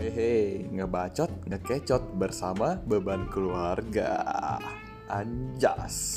Hehe, ngebacot, ngekecot bersama beban keluarga. Anjas.